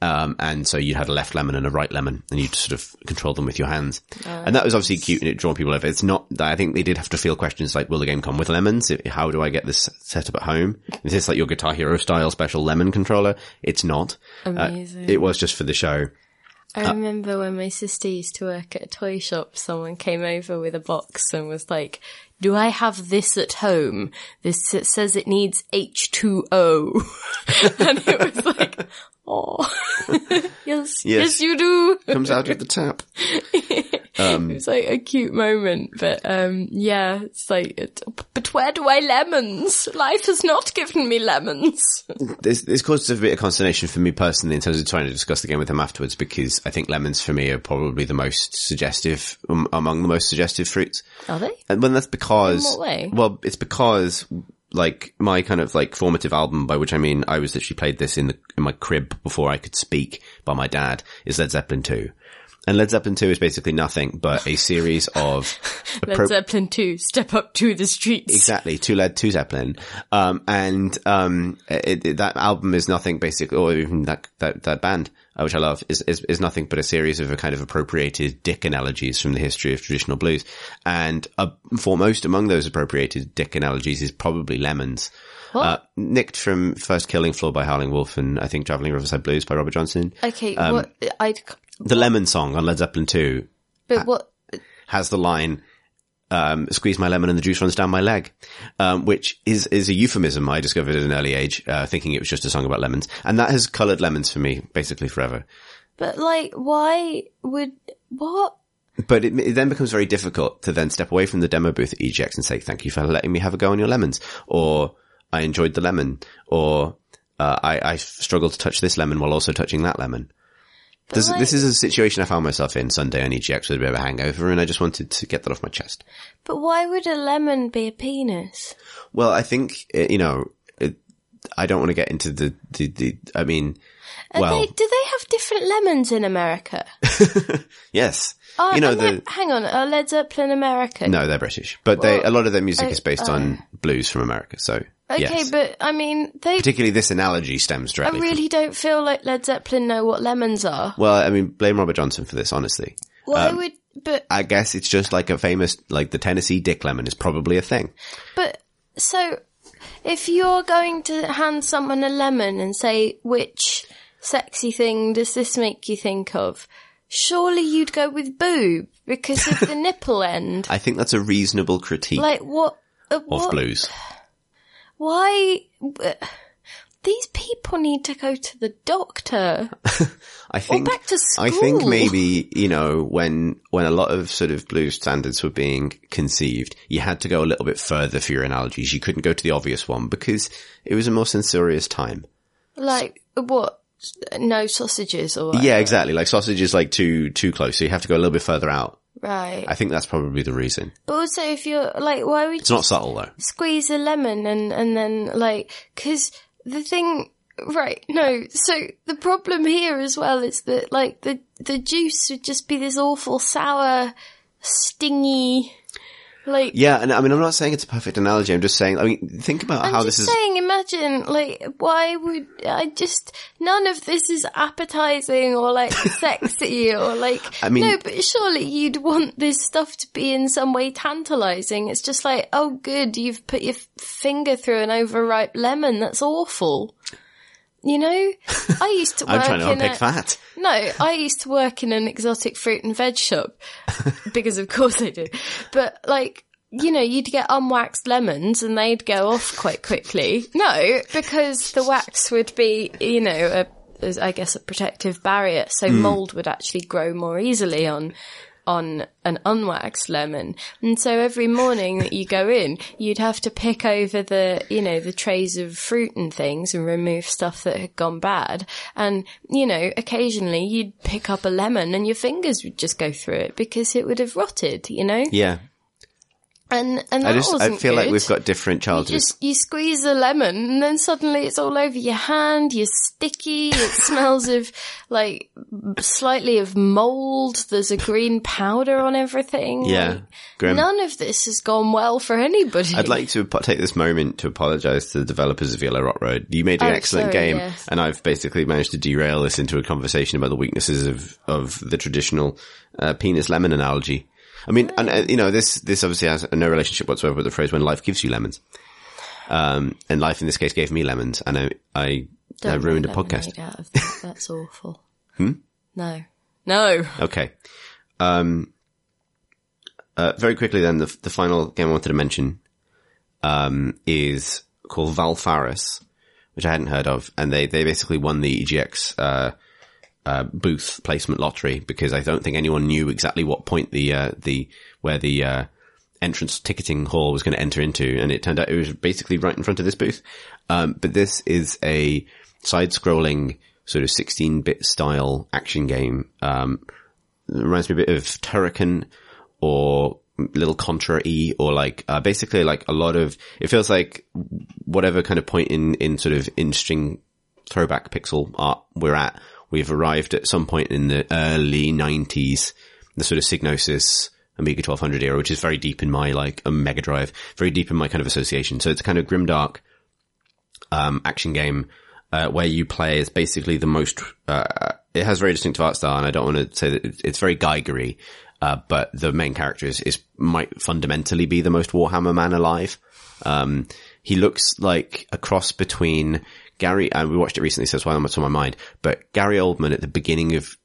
Um, and so you had a left lemon and a right lemon and you'd sort of control them with your hands. and that was obviously cute and it drew people over. It's not, I think they did have to feel questions like, will the game come with lemons? How do I get this set up at home? Is this like your Guitar Hero style special lemon controller? It's not. Uh, Amazing. it was just for the show. I remember when my sister used to work at a toy shop, someone came over with a box and was like, do I have this at home? This it says it needs H2O. and it was like, oh, yes, yes, you do. Comes out of the tap. It was like a cute moment, but um, yeah, it's like, it, but where do I lemons? Life has not given me lemons. This, this caused a bit of consternation for me personally in terms of trying to discuss the game with them afterwards because I think lemons for me are probably the most suggestive, um, among the most suggestive fruits. Are they? And when that's because, In what way? well, it's because like my kind of like formative album, by which I mean I was literally played this in the, in my crib before I could speak by my dad is Led Zeppelin 2. And Led Zeppelin 2 is basically nothing but a series of Led Zeppelin 2, step up to the streets. Exactly, two led, two Zeppelin, um, and um, it, it- that album is nothing basically, or even that that that band, uh, which I love, is, is is nothing but a series of a kind of appropriated dick analogies from the history of traditional blues, and uh, foremost among those appropriated dick analogies is probably lemons. Uh, nicked from First Killing Floor by Howlin' Wolf and I think Traveling Riverside Blues by Robert Johnson. Okay, Um, what, I, The Lemon song on Led Zeppelin 2 but what, has the line, um, squeeze my lemon and the juice runs down my leg, um, which is, is a euphemism I discovered at an early age, uh, thinking it was just a song about lemons. And that has colored lemons for me basically forever. but like, why would, what? But it, it then becomes very difficult to then step away from the demo booth at EGX and say, thank you for letting me have a go on your lemons. Or I enjoyed the lemon. Or, uh, I, I struggled to touch this lemon while also touching that lemon. This, like- this is a situation I found myself in Sunday on EGX with a bit of a hangover and I just wanted to get that off my chest. But why would a lemon be a penis? Well, I think, uh, you know, it, I don't want to get into the, the, the I mean, Are well, they, do they have different lemons in America? yes. Oh, you know, the, hang on, are Led Zeppelin American? no, they're British, but they, a lot of their music is based uh, on blues from America. So, Okay, yes. but I mean, they, Particularly this analogy stems I directly I really don't feel like Led Zeppelin know what lemons are. Well, I mean, blame Robert Johnson for this, honestly. Why Um, would, but, I guess it's just like a famous, like the Tennessee Dick Lemon is probably a thing. but, so, if you're going to hand someone a lemon and say, which sexy thing does this make you think of? Surely you'd go with boob because of the nipple end. I think that's a reasonable critique Like what? uh, of what blues. Why? These people need to go to the doctor. I think, back to school. I think maybe, you know, when, when a lot of sort of blues standards were being conceived, you had to go a little bit further for your analogies. You couldn't go to the obvious one because it was a more censorious time. Like what? No sausages or what? Yeah, exactly. Like sausages, like too, too close. So you have to go a little bit further out. Right. I think that's probably the reason. But also, if you're like, why would It's you not subtle though. squeeze a lemon and and then like? Because the thing, right? No. So the problem here as well is that like the the juice would just be this awful sour, stingy. Like Yeah, and I mean, I'm not saying it's a perfect analogy. I'm just saying, I mean, think about I'm how this is. saying, imagine, like, why would I just, none of this is appetizing or like sexy or like, I mean- no, but surely you'd want this stuff to be in some way tantalizing. It's just like, oh good, you've put your finger through an overripe lemon. That's awful. You know, I used to work I'm trying to in unpick a, that. no, I used to work in an exotic fruit and veg shop because of course I did. But like, you know, you'd get unwaxed lemons and they'd go off quite quickly. No, because the wax would be, you know, a, I guess a protective barrier. So hmm. mold would actually grow more easily on on an unwaxed lemon. And so every morning that you go in, you'd have to pick over the, you know, the trays of fruit and things and remove stuff that had gone bad. And, you know, occasionally you'd pick up a lemon and your fingers would just go through it because it would have rotted, you know? Yeah. And, and I that just, I feel like we've got different You childhoods. just you squeeze a lemon and then suddenly it's all over your hand. You're sticky. It smells of like slightly of mold. There's a green powder on everything. yeah. Like, none of this has gone well for anybody. I'd like to take this moment to apologise to the developers of Yellow Rock Road. You made an Oh, excellent sorry, game, yes. and I've basically managed to derail this into a conversation about the weaknesses of of the traditional uh, penis lemon analogy. I mean, and uh, you know, this this obviously has no relationship whatsoever with the phrase "when life gives you lemons," um, and life in this case gave me lemons, and I I, I ruined a podcast. of. That's awful. hmm? No. No. Okay. Um, uh, very quickly then, the, the final game I wanted to mention, um, is called Valfaris, which I hadn't heard of. And they, they basically won the EGX, uh, uh, booth placement lottery because I don't think anyone knew exactly what point the, uh, the, where the, uh, entrance ticketing hall was going to enter into. And it turned out it was basically right in front of this booth. Um, but this is a side scrolling sort of 16 bit style action game. Um, reminds me a bit of Turrican or Little Contra E or like, uh, basically like a lot of, it feels like whatever kind of point in, in sort of interesting throwback pixel art we're at, we've arrived at some point in the early nineties, the sort of Psygnosis, Amiga 1200 era, which is very deep in my like a Mega Drive, very deep in my kind of association. So it's a kind of grimdark, um, action game, uh, where you play as basically the most, uh, it has very distinctive art style and I don't want to say that it's, it's very Geigery, uh, but the main character is, is, might fundamentally be the most Warhammer man alive. Um, he looks like a cross between Gary, and we watched it recently, so that's why it's on my mind, but Gary Oldman at the beginning of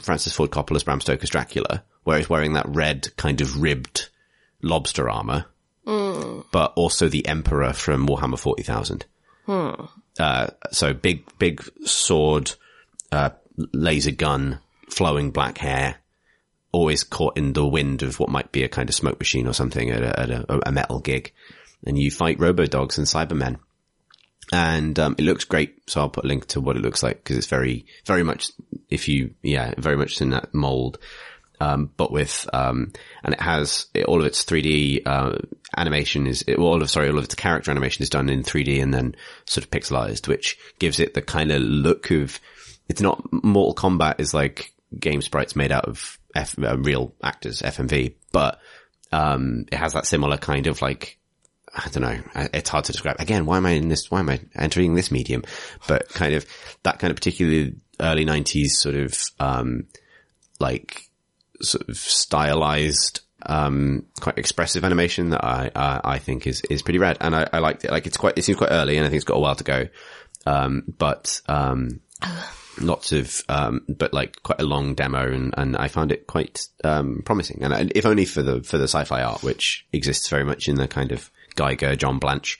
Francis Ford Coppola's Bram Stoker's Dracula, where he's wearing that red kind of ribbed lobster armor, but also the Emperor from Warhammer 40,000. Uh, so big, big sword, uh, laser gun, flowing black hair, always caught in the wind of what might be a kind of smoke machine or something at a, at a, a metal gig. And you fight robo dogs and cybermen. And, um, it looks great. So I'll put a link to what it looks like because it's very, very much, if you, yeah, very much in that mold. Um, but with, um, and it has it, all of its 3D, uh, animation is, it, all of, sorry, all of its character animation is done in 3D and then sort of pixelized, which gives it the kind of look of, it's not, Mortal Kombat is like game sprites made out of F, uh, real actors, FMV, but, um, it has that similar kind of like, I don't know. It's hard to describe. Again, why am I in this? Why am I entering this medium? But kind of that kind of particularly early nineties sort of, um, like sort of stylized, um, quite expressive animation that I, I, I think is, is pretty rad. And I, I liked it. Like it's quite, it seems quite early and I think it's got a while to go. Um, but, um, lots of, um, but like quite a long demo and, and I found it quite, um, promising. And I- if only for the, for the sci-fi art, which exists very much in the kind of Geiger, John Blanche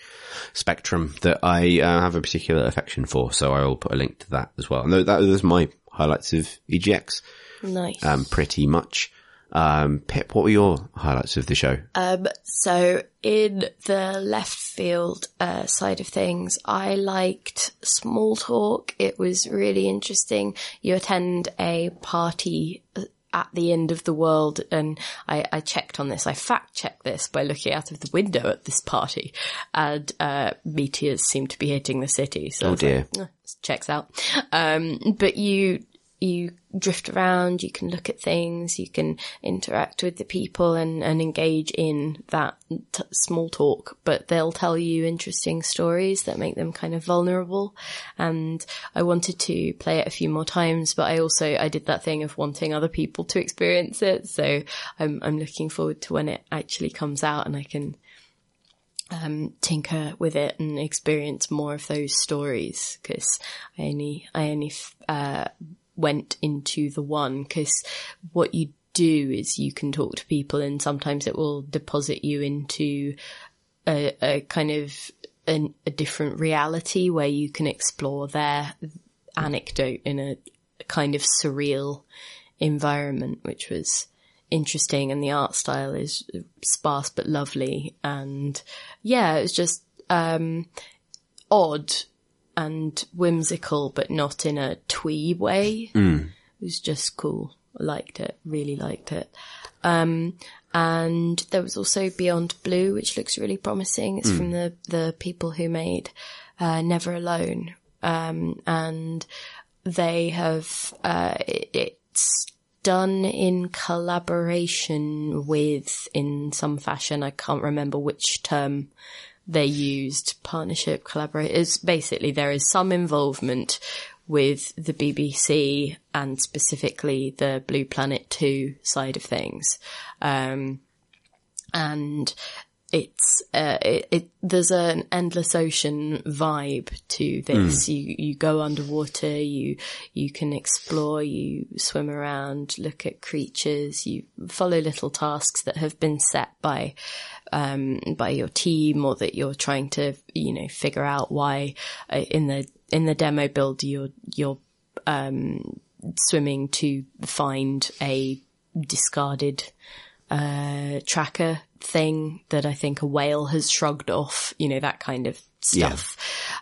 spectrum that I uh, have a particular affection for. So I will put a link to that as well. And that was my highlights of EGX, Nice. um, pretty much. Um, Pip, what were your highlights of the show? Um, so in the left field uh, side of things, I liked small talk. It was really interesting. You attend a party uh, at the end of the world, and I, I checked on this. I fact checked this by looking out of the window at this party, and uh, meteors seem to be hitting the city. So Oh was like, dear. "Eh, checks out. Um, but you you drift around, you can look at things, you can interact with the people and, and engage in that t- small talk, but they'll tell you interesting stories that make them kind of vulnerable. And I wanted to play it a few more times, but I also, I did that thing of wanting other people to experience it. So I'm, I'm looking forward to when it actually comes out and I can um, tinker with it and experience more of those stories because I only I only uh, went into the one because what you do is you can talk to people and sometimes it will deposit you into a, a kind of an, a different reality where you can explore their anecdote in a, a kind of surreal environment, which was interesting and the art style is sparse but lovely. And yeah, it was just, um, odd and whimsical, but not in a twee way. It was just cool. I liked it, really liked it. Um, and there was also Beyond Blue, which looks really promising. It's from the, the people who made, uh, Never Alone. Um, and they have, uh, it, it's done in collaboration with, in some fashion, I can't remember which term they used, partnership, collaborators. Basically there is some involvement with the BBC and specifically the Blue Planet 2 side of things. Um, and it's uh, it, it there's an endless ocean vibe to this. You you go underwater, you you can explore, you swim around, look at creatures, you follow little tasks that have been set by um by your team or that you're trying to you know figure out why uh, in the in the demo build you're you're um swimming to find a discarded uh, tracker thing that I think a whale has shrugged off, you know, that kind of stuff.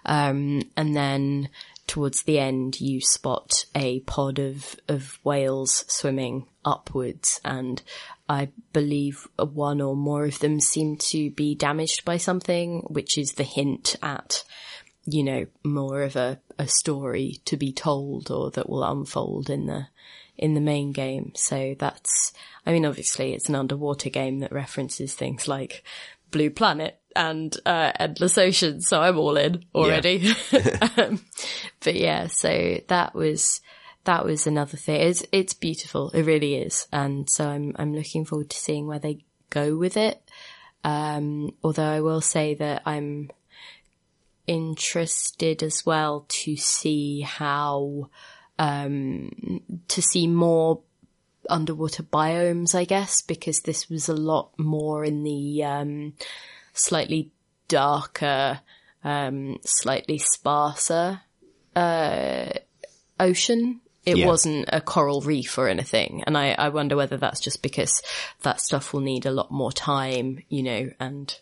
Um, and then towards the end, you spot a pod of, of whales swimming upwards and I believe one or more of them seem to be damaged by something, which is the hint at, you know, more of a, a story to be told or that will unfold in the, in the main game. So that's, I mean, obviously it's an underwater game that references things like Blue Planet and, uh, Endless Ocean. So I'm all in already. um, but yeah, so that was, that was another thing. It's, it's beautiful. It really is. And so I'm, I'm looking forward to seeing where they go with it. Um, although I will say that I'm interested as well to see how, um, to see more underwater biomes, I guess, because this was a lot more in the, um, slightly darker, um, slightly sparser, uh, ocean. It Yeah. wasn't a coral reef or anything. And I, I wonder whether that's just because that stuff will need a lot more time, you know, and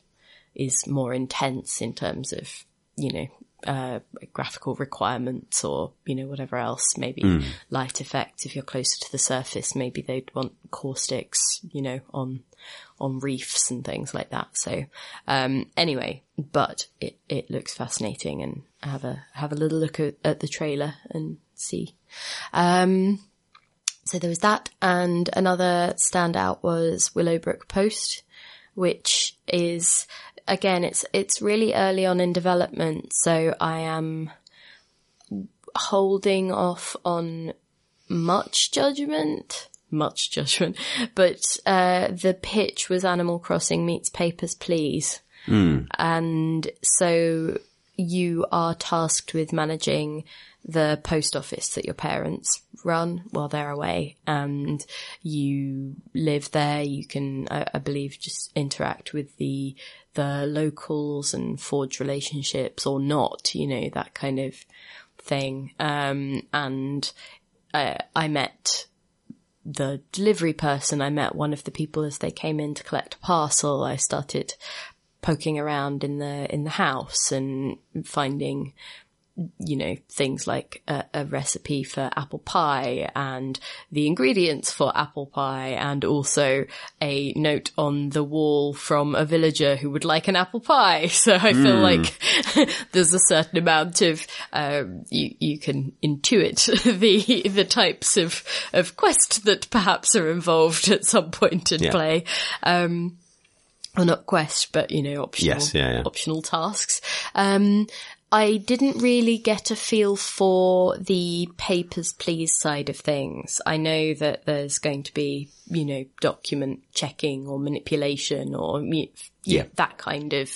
is more intense in terms of, you know, uh, graphical requirements or, you know, whatever else, maybe light effects. If you're closer to the surface, maybe they'd want caustics, you know, on, on reefs and things like that. So, um, anyway, but it, it looks fascinating and have a, have a little look at, at the trailer and see. Um, so there was that and another standout was Willowbrooke Post, which is again, it's, it's really early on in development. So I am holding off on much judgment, much judgment, but, uh, the pitch was Animal Crossing meets Papers, Please. And so you are tasked with managing the post office that your parents run while they're away and you live there. You can, I, I believe, just interact with the, the locals and forge relationships or not, you know, that kind of thing. Um, and, uh, I met the delivery person. I met one of the people as they came in to collect a parcel. I started poking around in the in the house and finding you know things like a, a recipe for apple pie and the ingredients for apple pie and also a note on the wall from a villager who would like an apple pie so i feel like there's a certain amount of um, you you can intuit the the types of of quest that perhaps are involved at some point in Yeah. play um well, not quest, but you know, optional, Yes, yeah, yeah. optional tasks. Um, I didn't really get a feel for the papers please side of things. I know that there's going to be, you know, document checking or manipulation or you Yeah. know, that kind of,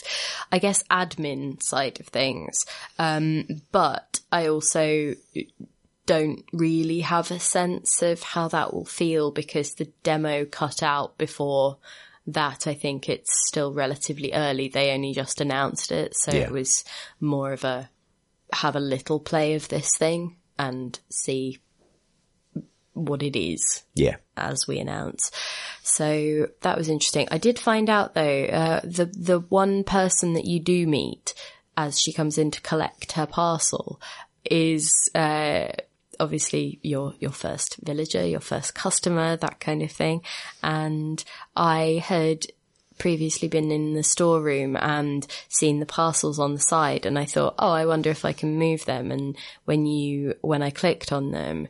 I guess, admin side of things. Um, but I also don't really have a sense of how that will feel because the demo cut out before that. I think it's still relatively early. They only just announced it. So Yeah. it was more of a have a little play of this thing and see what it is Yeah. as we announce. So that was interesting. I did find out though, uh, the, the one person that you do meet as she comes in to collect her parcel is, uh, obviously your, your first villager, your first customer, that kind of thing. And I had previously been in the storeroom and seen the parcels on the side and I thought, oh, I wonder if I can move them. And when you, when I clicked on them,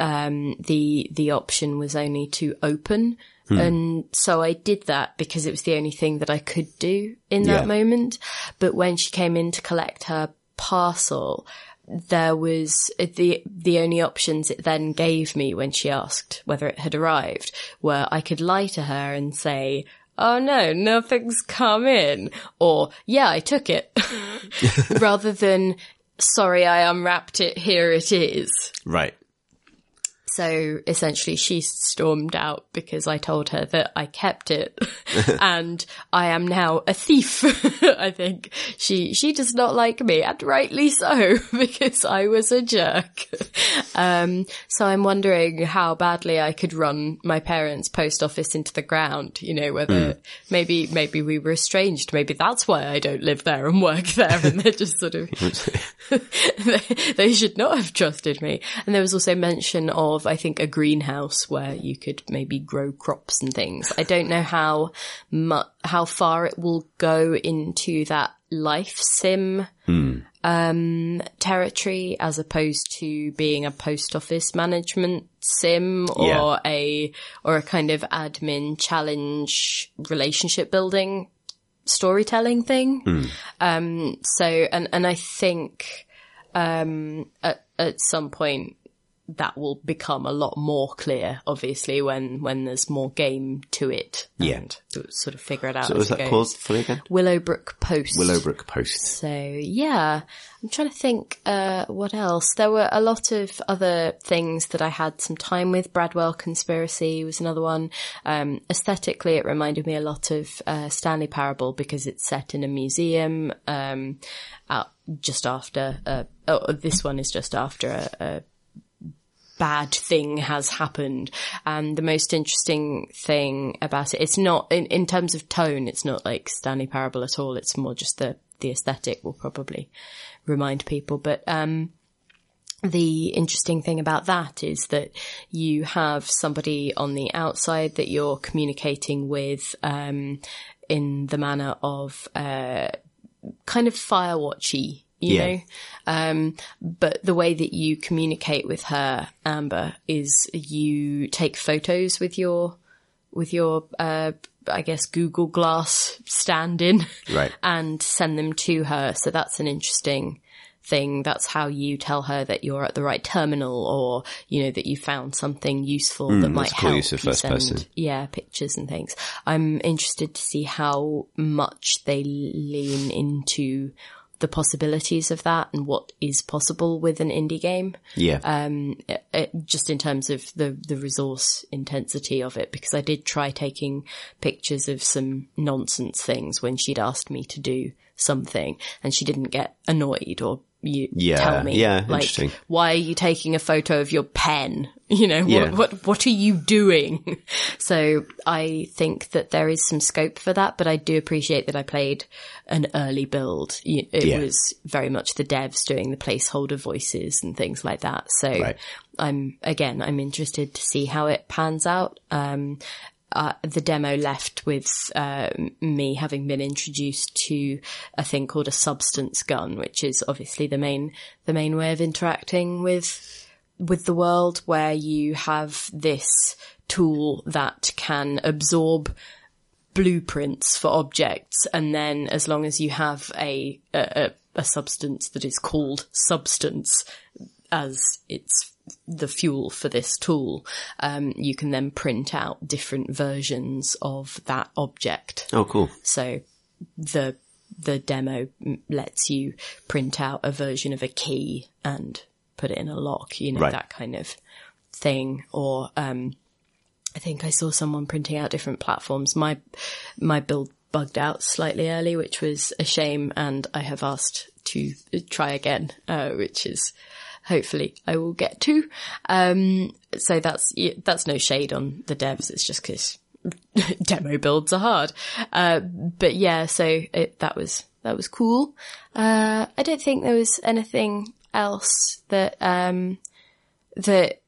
um, the, the option was only to open. And so I did that because it was the only thing that I could do in that Yeah. moment. But when she came in to collect her parcel, there was uh, the the only options it then gave me when she asked whether it had arrived were I could lie to her and say, "Oh no, nothing's come in," or "Yeah, I took it," rather than "Sorry, I unwrapped it. Here it is." Right. So essentially she stormed out because I told her that I kept it and I am now a thief. I think she, she does not like me and rightly so because I was a jerk. Um, so I'm wondering how badly I could run my parents' post office into the ground, you know, whether maybe, maybe we were estranged. Maybe that's why I don't live there and work there and they're just sort of they, they should not have trusted me. And there was also mention of, I think, a greenhouse where you could maybe grow crops and things. I don't know how mu- how far it will go into that life sim um, territory as opposed to being a post office management sim or Yeah. a or a kind of admin challenge relationship building storytelling thing. Um, so, and, and I think, um, at, at some point that will become a lot more clear, obviously, when, when there's more game to it. Yeah. To sort of figure it out. So as was that goes. called fully again? Willowbrooke Post. Willowbrooke Post. So yeah, I'm trying to think, uh, what else? There were a lot of other things that I had some time with. Bradwell Conspiracy was another one. Um, aesthetically, it reminded me a lot of, uh, Stanley Parable because it's set in a museum, um, out just after, uh, oh, this one is just after a, a bad thing has happened. And the most interesting thing about it, it's not, in, in terms of tone, it's not like Stanley Parable at all. It's more just the, the aesthetic will probably remind people. But, um, the interesting thing about that is that you have somebody on the outside that you're communicating with, um, in the manner of, uh, kind of firewatchy, you Yeah. know? Um, but the way that you communicate with her, Amber, is you take photos with your, with your, uh, I guess Google Glass stand-in. Right. And send them to her. So that's an interesting thing. That's how you tell her that you're at the right terminal or, you know, that you found something useful that might Hmm, cool help use of first send, person. yeah, pictures and things. I'm interested to see how much they lean into the possibilities of that and what is possible with an indie game. Yeah. Um, it, it- just in terms of the, the resource intensity of it, because I did try taking pictures of some nonsense things when she'd asked me to do something and she didn't get annoyed or you Yeah, tell me yeah, like interesting. why are you taking a photo of your pen you know Yeah. what, what what are you doing so i think that there is some scope for that but i do appreciate that i played an early build it Yeah. was very much the devs doing the placeholder voices and things like that so Right. i'm again i'm interested to see how it pans out um uh, the demo left with uh, me having been introduced to a thing called a substance gun, which is obviously the main the main way of interacting with with the world, where you have this tool that can absorb blueprints for objects, and then as long as you have a, a, a a substance that is called substance as it's the fuel for this tool, um, you can then print out different versions of that object. Oh, cool. So the the demo lets you print out a version of a key and put it in a lock, you know, Right. that kind of thing. Or um, I think I saw someone printing out different platforms. My my build bugged out slightly early, which was a shame, and I have asked to try again, uh, which is hopefully I will get to. Um, so that's that's no shade on the devs. It's just because demo builds are hard. Uh, but yeah, so it, that was that was cool. Uh, I don't think there was anything else that um, that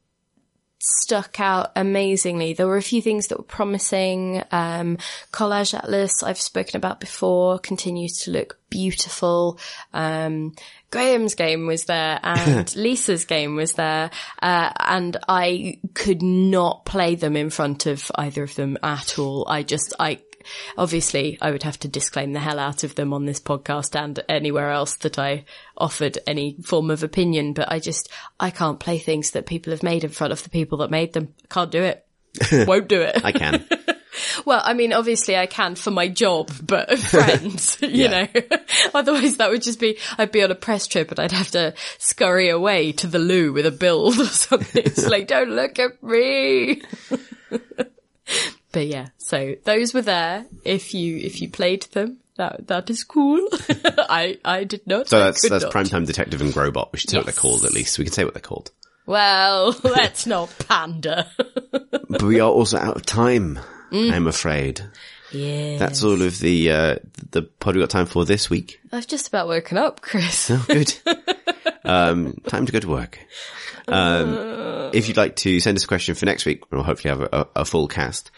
stuck out amazingly. There were a few things that were promising. Um, Collage Atlas, I've spoken about before, continues to look beautiful. Um, Graham's game was there and Lisa's game was there. Uh, and I could not play them in front of either of them at all. I just, I, obviously I would have to disclaim the hell out of them on this podcast and anywhere else that I offered any form of opinion, but I just, I can't play things that people have made in front of the people that made them. Can't do it. Won't do it. I can. Well, I mean, obviously I can for my job, but friends, you know, otherwise that would just be, I'd be on a press trip and I'd have to scurry away to the loo with a build or something. It's like, don't look at me. But yeah, so those were there. If you, if you played them, that, that is cool. I, I did not. So that's that's not. Primetime Detective and Grobot. We should say what they're called at least. We can say what they're called. Well, let's not pander. But we are also out of time. I'm afraid. yeah. That's all of the uh, the pod we got time for this week. I've just about woken up, Chris. Oh, good. um, time to go to work. Um, if you'd like to send us a question for next week, we'll hopefully have a, a, a full cast.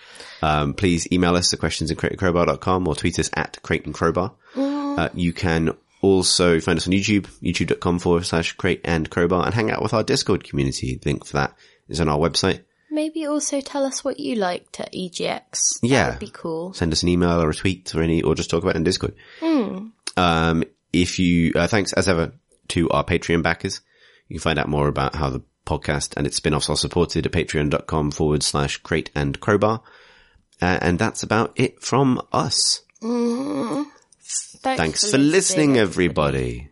Um, please email us the questions at crateandcrowbar.com or tweet us at crate and crowbar. Uh, you can also find us on YouTube, youtube.com forward slash crate and crowbar and hang out with our Discord community. The link for that is on our website. Maybe also tell us what you liked at EGX. Yeah. That would be cool. send us an email or a tweet or any, or just talk about it in Discord. Um, if you, uh, thanks as ever to our Patreon backers. You can find out more about how the podcast and its spin-offs are supported at patreon.com forward slash crate and crowbar. Uh, and that's about Mm-hmm. it from us. Thanks, Thanks for listening, everybody.